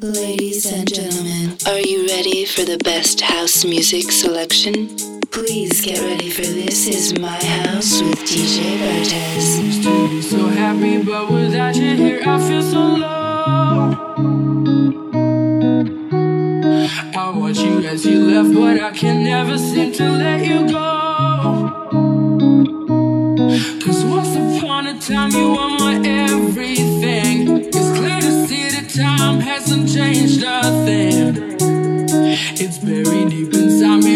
Ladies and gentlemen, are you ready for the best house music selection? Please get ready for This Is My House with DJ Bartez. Used to be so happy, but without you here, I feel so low. I watch you as you left, but I can never seem to let you go. Cause once upon a time, you hasn't changed a thing. It's buried deep inside me.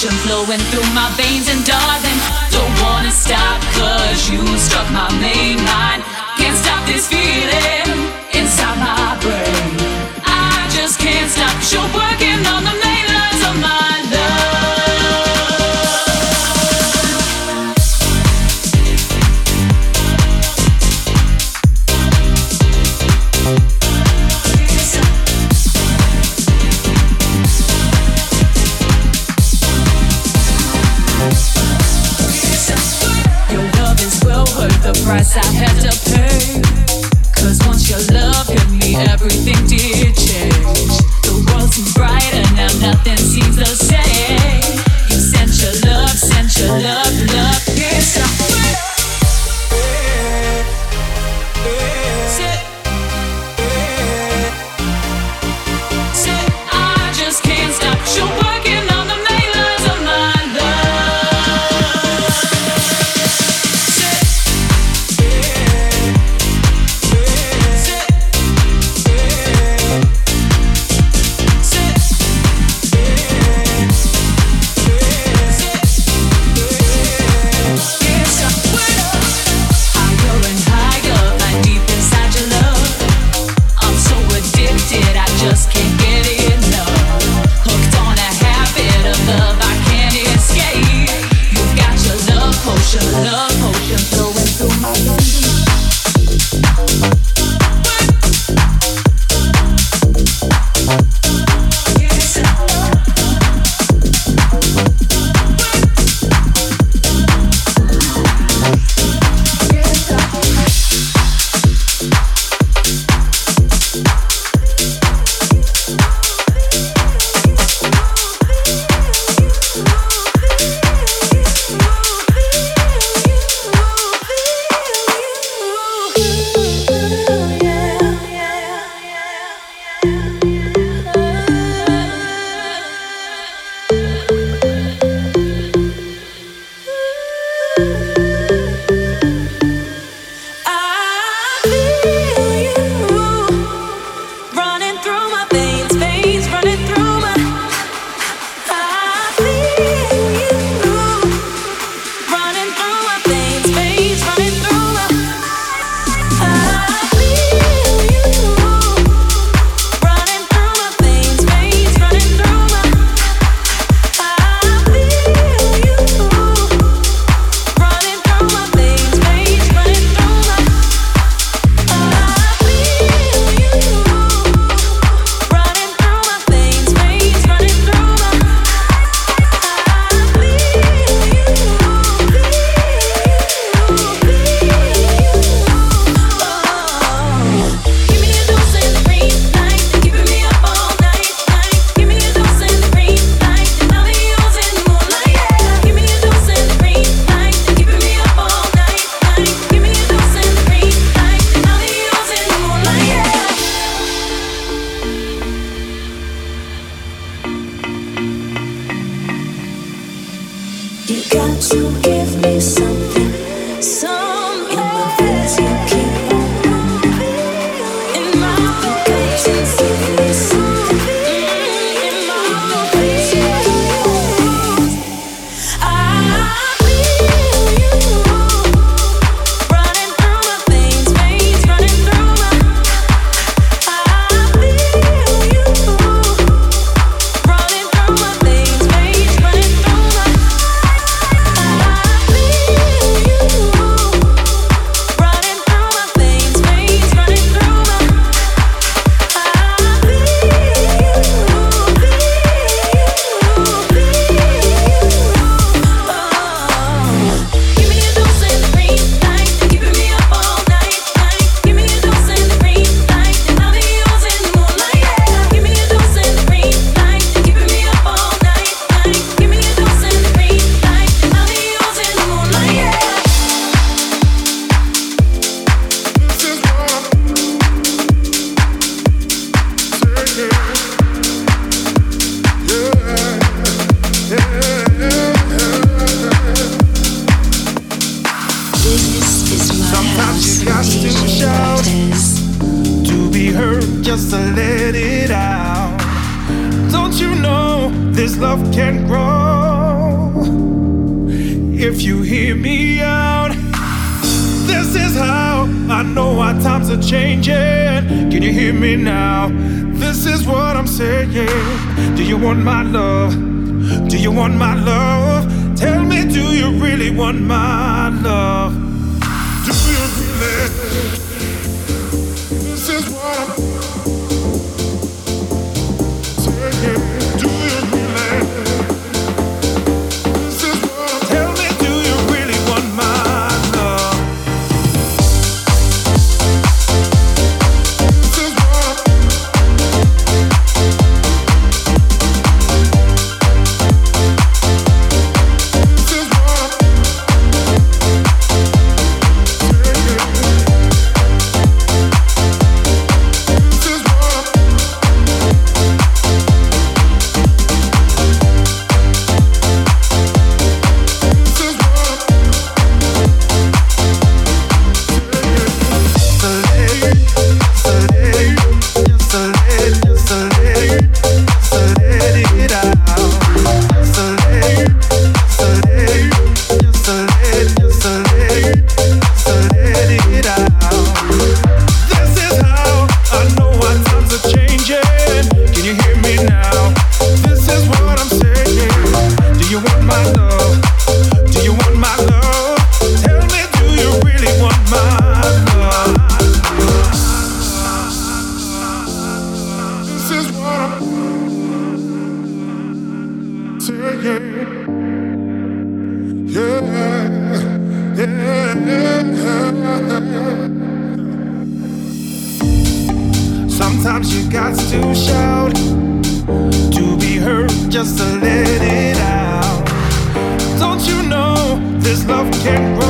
Passion flowing through my veins and darling, don't wanna stop cause you struck my main. Don't you know this love can grow if you hear me out? This is how I know our times are changing. Can you hear me now? This is what I'm saying. Do you want my love? Do you want my love? Tell me, do you really want my love? Sometimes you got to shout to be heard, just to let it out. Don't you know this love can grow?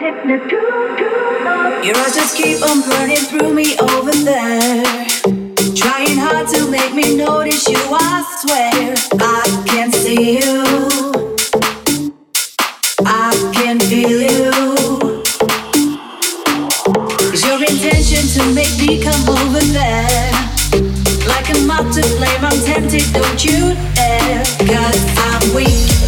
Your eyes just keep on burning through me over there. Trying hard to make me notice you, I swear. I can see you. I can feel you. Is your intention to make me come over there? Like a moth to flame, I'm tempted, don't you My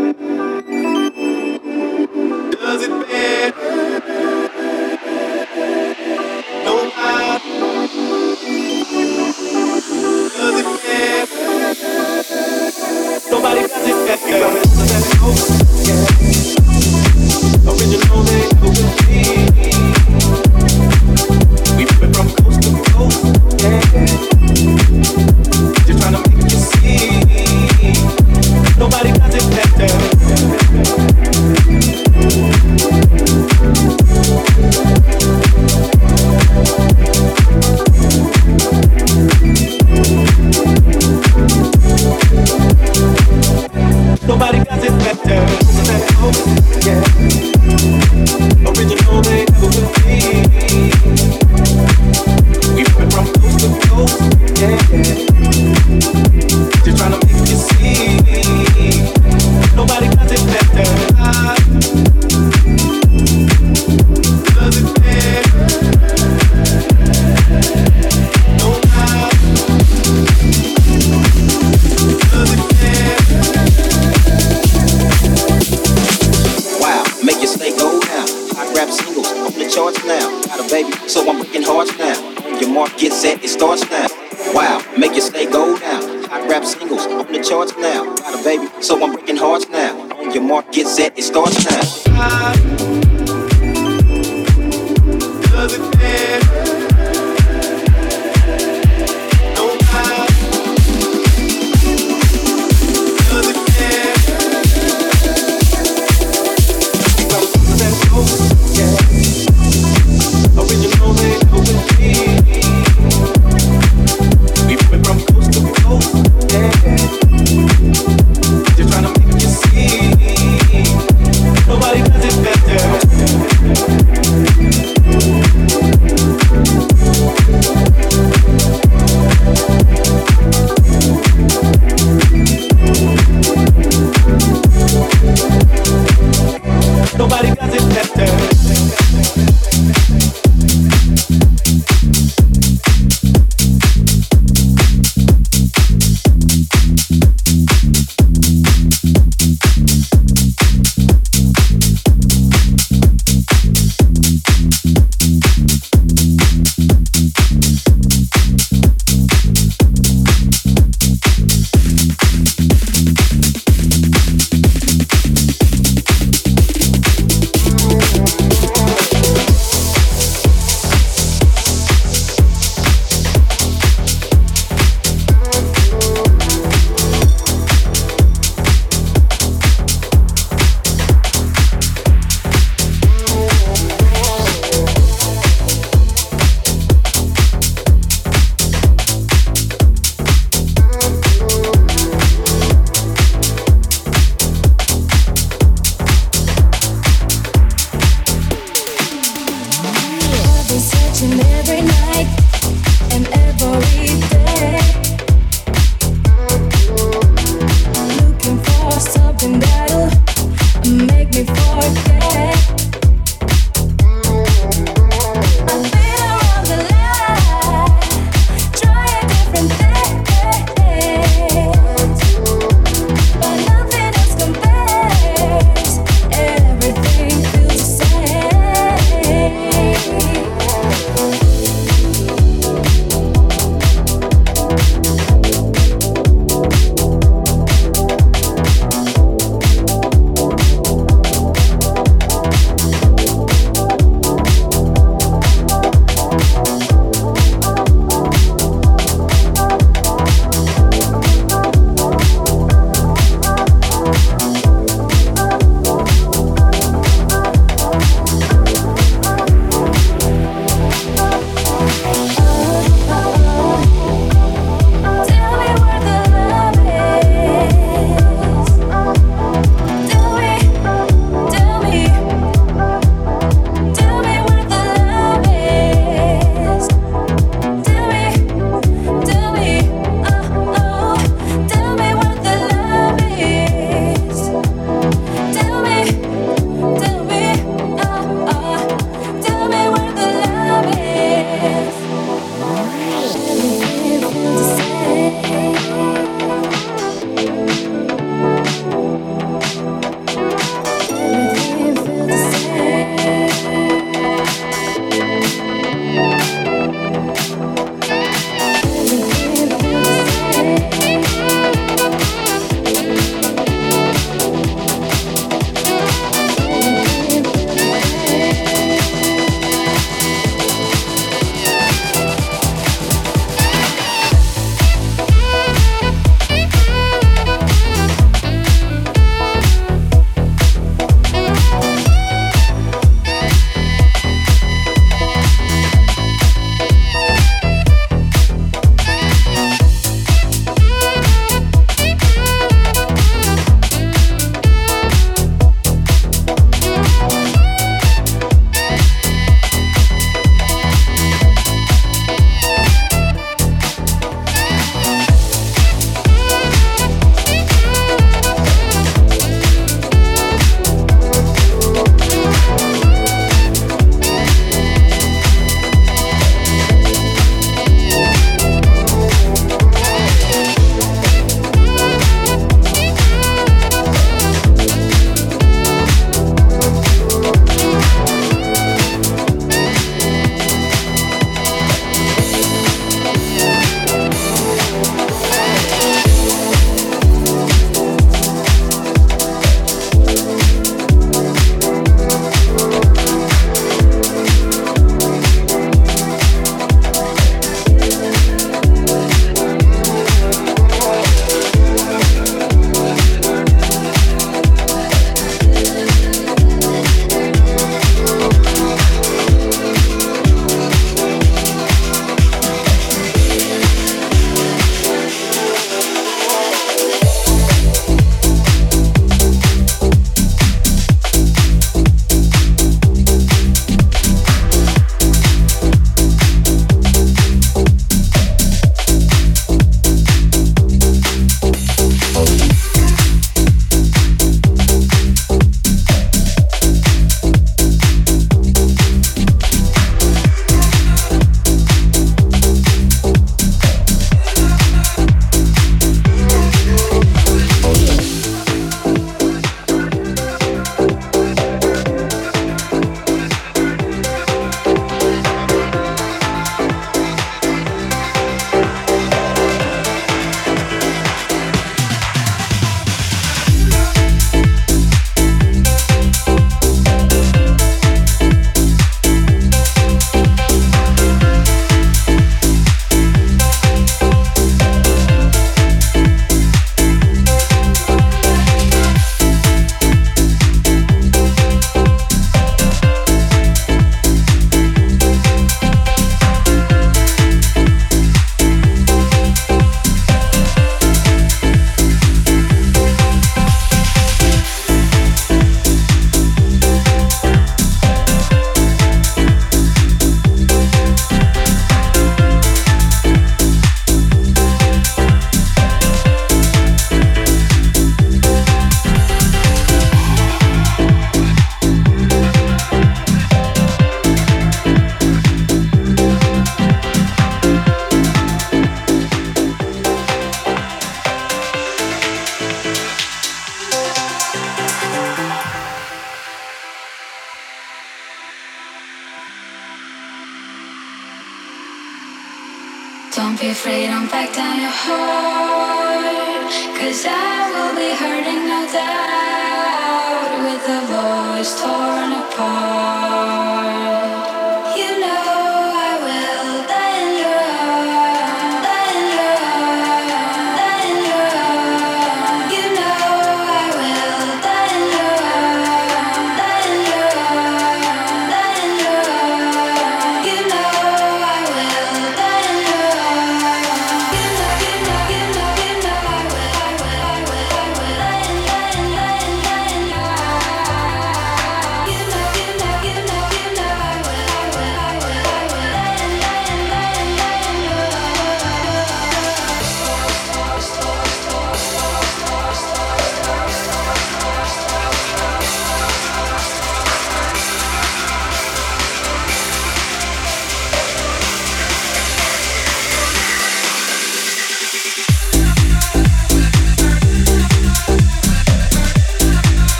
Don't be afraid, don't back down your heart. Cause I will be hurting, no doubt. With a voice torn apart.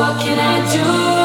House can I Bartez.